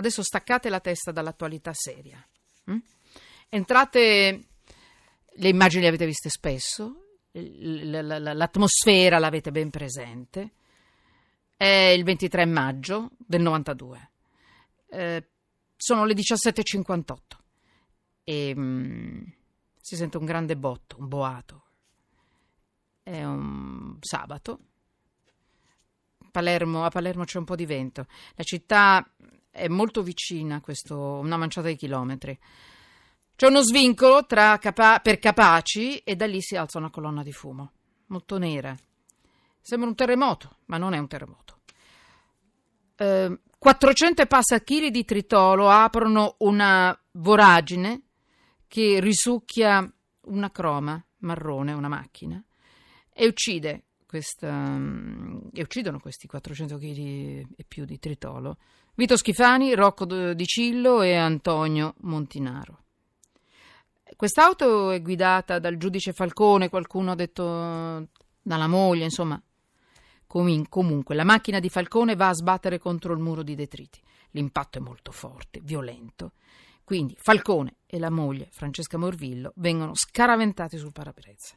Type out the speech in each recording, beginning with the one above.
adesso staccate la testa dall'attualità seria. Mm? Entrate, le immagini le avete viste spesso, l'atmosfera l'avete ben presente. È il 23 maggio del 92. Eh, sono le 17.58 e mm, si sente un grande botto, un boato. È un sabato. Palermo, a Palermo c'è un po' di vento. La città è molto vicina questo, una manciata di chilometri. C'è uno svincolo capa- per Capaci e da lì si alza una colonna di fumo, molto nera. Sembra un terremoto, ma non è un terremoto. Eh, 400 e di tritolo aprono una voragine che risucchia una croma marrone, una macchina, e uccide questa, e uccidono questi 400 kg e più di tritolo. Vito Schifani, Rocco Di Cillo e Antonio Montinaro. Quest'auto è guidata dal giudice Falcone, qualcuno ha detto dalla moglie, insomma. Comunque, la macchina di Falcone va a sbattere contro il muro di detriti. L'impatto è molto forte, violento. Quindi Falcone e la moglie, Francesca Morvillo, vengono scaraventati sul parabrezza.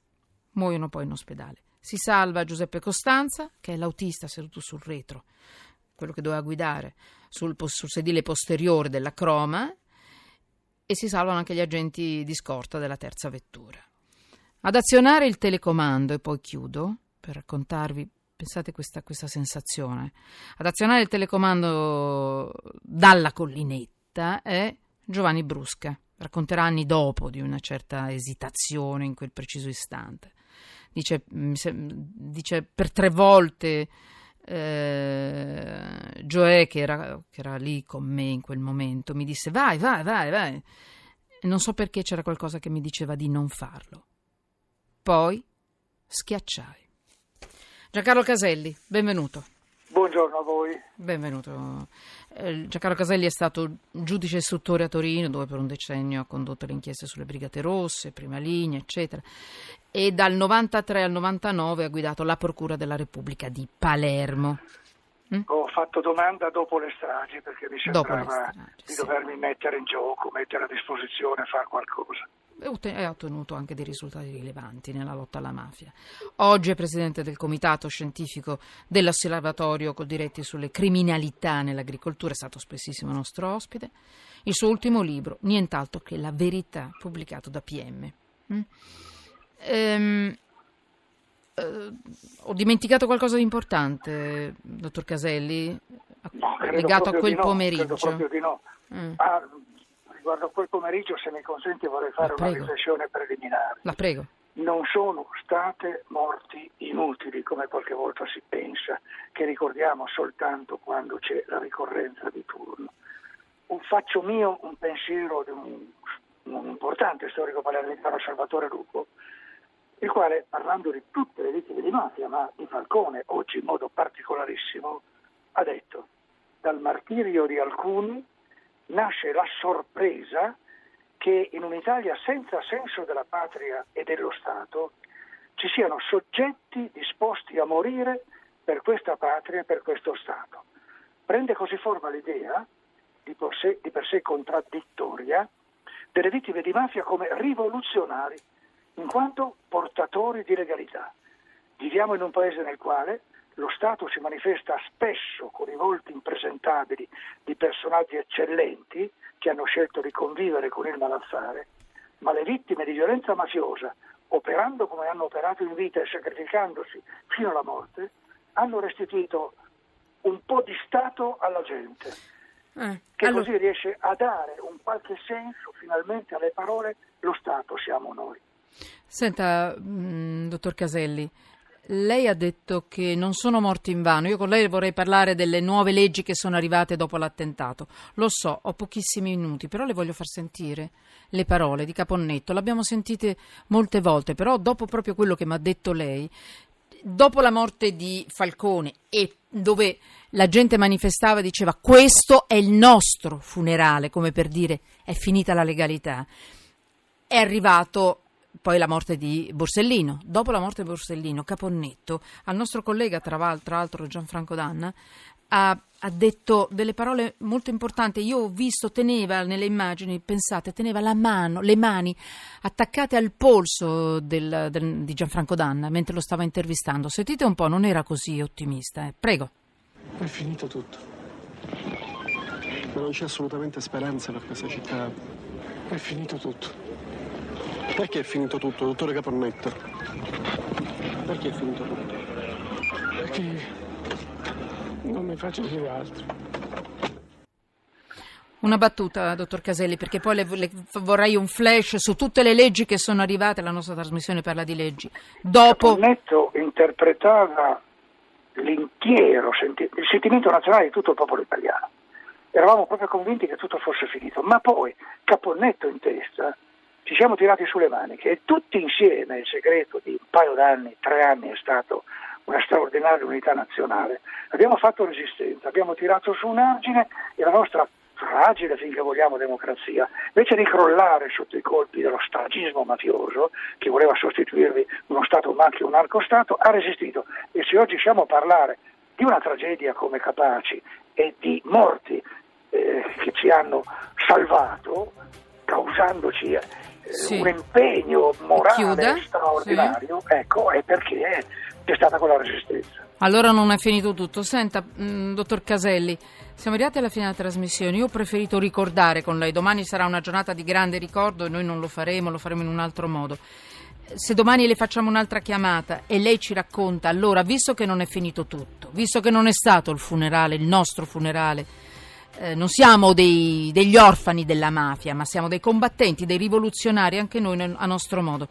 Muoiono poi in ospedale. Si salva Giuseppe Costanza, che è l'autista seduto sul retro, quello che doveva guidare, sul, sul sedile posteriore della croma, e si salvano anche gli agenti di scorta della terza vettura. Ad azionare il telecomando, e poi chiudo per raccontarvi, pensate questa, questa sensazione, ad azionare il telecomando dalla collinetta è Giovanni Brusca. Racconterà anni dopo di una certa esitazione in quel preciso istante. Dice, dice per tre volte eh, Joe, che era, che era, lì con me in quel momento, mi disse vai, vai, vai, vai. Non so perché c'era qualcosa che mi diceva di non farlo. Poi schiacciai. Giancarlo Caselli, benvenuto. Buongiorno a voi. Benvenuto. Eh, Giancarlo Caselli è stato giudice istruttore a Torino, dove per un decennio ha condotto le inchieste sulle Brigate Rosse, prima linea, eccetera. E dal 93 al 99 ha guidato la Procura della Repubblica di Palermo. Mm? Ho fatto domanda dopo le stragi perché mi sembrava stragi, di sì. dovermi mettere in gioco, mettere a disposizione, fare qualcosa e ha ottenuto anche dei risultati rilevanti nella lotta alla mafia. Oggi è presidente del comitato scientifico dell'osservatorio diretti sulle criminalità nell'agricoltura, è stato spessissimo nostro ospite. Il suo ultimo libro, Nient'altro che la verità, pubblicato da PM. Ehm, eh, ho dimenticato qualcosa di importante, dottor Caselli, no, legato a quel no, pomeriggio. No. Mm. Ah, riguardo a quel pomeriggio, se mi consente, vorrei fare una riflessione preliminare. La prego. Non sono state morti inutili, come qualche volta si pensa, che ricordiamo soltanto quando c'è la ricorrenza di turno. Un, faccio mio un pensiero di un, un importante storico palermitano, Salvatore Lupo, il quale, parlando di tutte le vittime di mafia, ma di Falcone, oggi in modo particolarissimo, ha detto dal martirio di alcuni nasce la sorpresa che in un'Italia senza senso della patria e dello Stato ci siano soggetti disposti a morire per questa patria e per questo Stato. Prende così forma l'idea, di per sé, di per sé contraddittoria, delle vittime di mafia come rivoluzionari, in quanto portatori di legalità. Viviamo in un paese nel quale lo Stato si manifesta spesso con i volti impresentabili di personaggi eccellenti che hanno scelto di convivere con il malaffare, ma le vittime di violenza mafiosa, operando come hanno operato in vita e sacrificandosi fino alla morte, hanno restituito un po' di Stato alla gente, eh, che allora... così riesce a dare un qualche senso finalmente alle parole lo Stato siamo noi. Senta, mh, mm, dottor Caselli, lei ha detto che non sono morti in vano. Io con lei vorrei parlare delle nuove leggi che sono arrivate dopo l'attentato. Lo so, ho pochissimi minuti, però le voglio far sentire le parole di Caponnetto. L'abbiamo sentite molte volte, però dopo proprio quello che mi ha detto lei, dopo la morte di Falcone e dove la gente manifestava e diceva questo è il nostro funerale, come per dire è finita la legalità, è arrivato poi la morte di Borsellino. Dopo la morte di Borsellino, Caponnetto, al nostro collega, tra l'altro Gianfranco Danna, ha, ha, detto delle parole molto importanti. Io ho visto, teneva nelle immagini, pensate, teneva la mano, le mani attaccate al polso del, del, di Gianfranco Danna mentre lo stava intervistando. Sentite un po', non era così ottimista. Eh. Prego. È finito tutto. Non c'è assolutamente speranza per questa città. È finito tutto. Perché è finito tutto, dottore Caponnetto? Perché è finito tutto? Perché non mi faccio dire altro. Una battuta, dottor Caselli, perché poi le, le, vorrei un flash su tutte le leggi che sono arrivate, la nostra trasmissione parla di leggi. Dopo... Caponnetto interpretava l'intero senti- il sentimento nazionale di tutto il popolo italiano. Eravamo proprio convinti che tutto fosse finito, ma poi, caponnetto in testa, ci siamo tirati sulle maniche e tutti insieme, il segreto di un paio d'anni, tre anni è stato una straordinaria unità nazionale. Abbiamo fatto resistenza, abbiamo tirato su un argine e la nostra fragile, finché vogliamo, democrazia, invece di crollare sotto i colpi dello stagismo mafioso, che voleva sostituirvi uno Stato macchio, un arcostato, ha resistito. E se oggi siamo a parlare di una tragedia come Capaci e di morti eh, che ci hanno salvato, causandoci sì. un impegno morale Chiude. straordinario, sì. ecco, è perché c'è stata quella resistenza. Allora non è finito tutto. Senta, mh, mm, dottor Caselli, siamo arrivati alla fine della trasmissione. Io ho preferito ricordare con lei. Domani sarà una giornata di grande ricordo e noi non lo faremo, lo faremo in un altro modo. Se domani le facciamo un'altra chiamata e lei ci racconta, allora, visto che non è finito tutto, visto che non è stato il funerale, il nostro funerale, eh, non siamo dei, degli orfani della mafia, ma siamo dei combattenti, dei rivoluzionari, anche noi a nostro modo.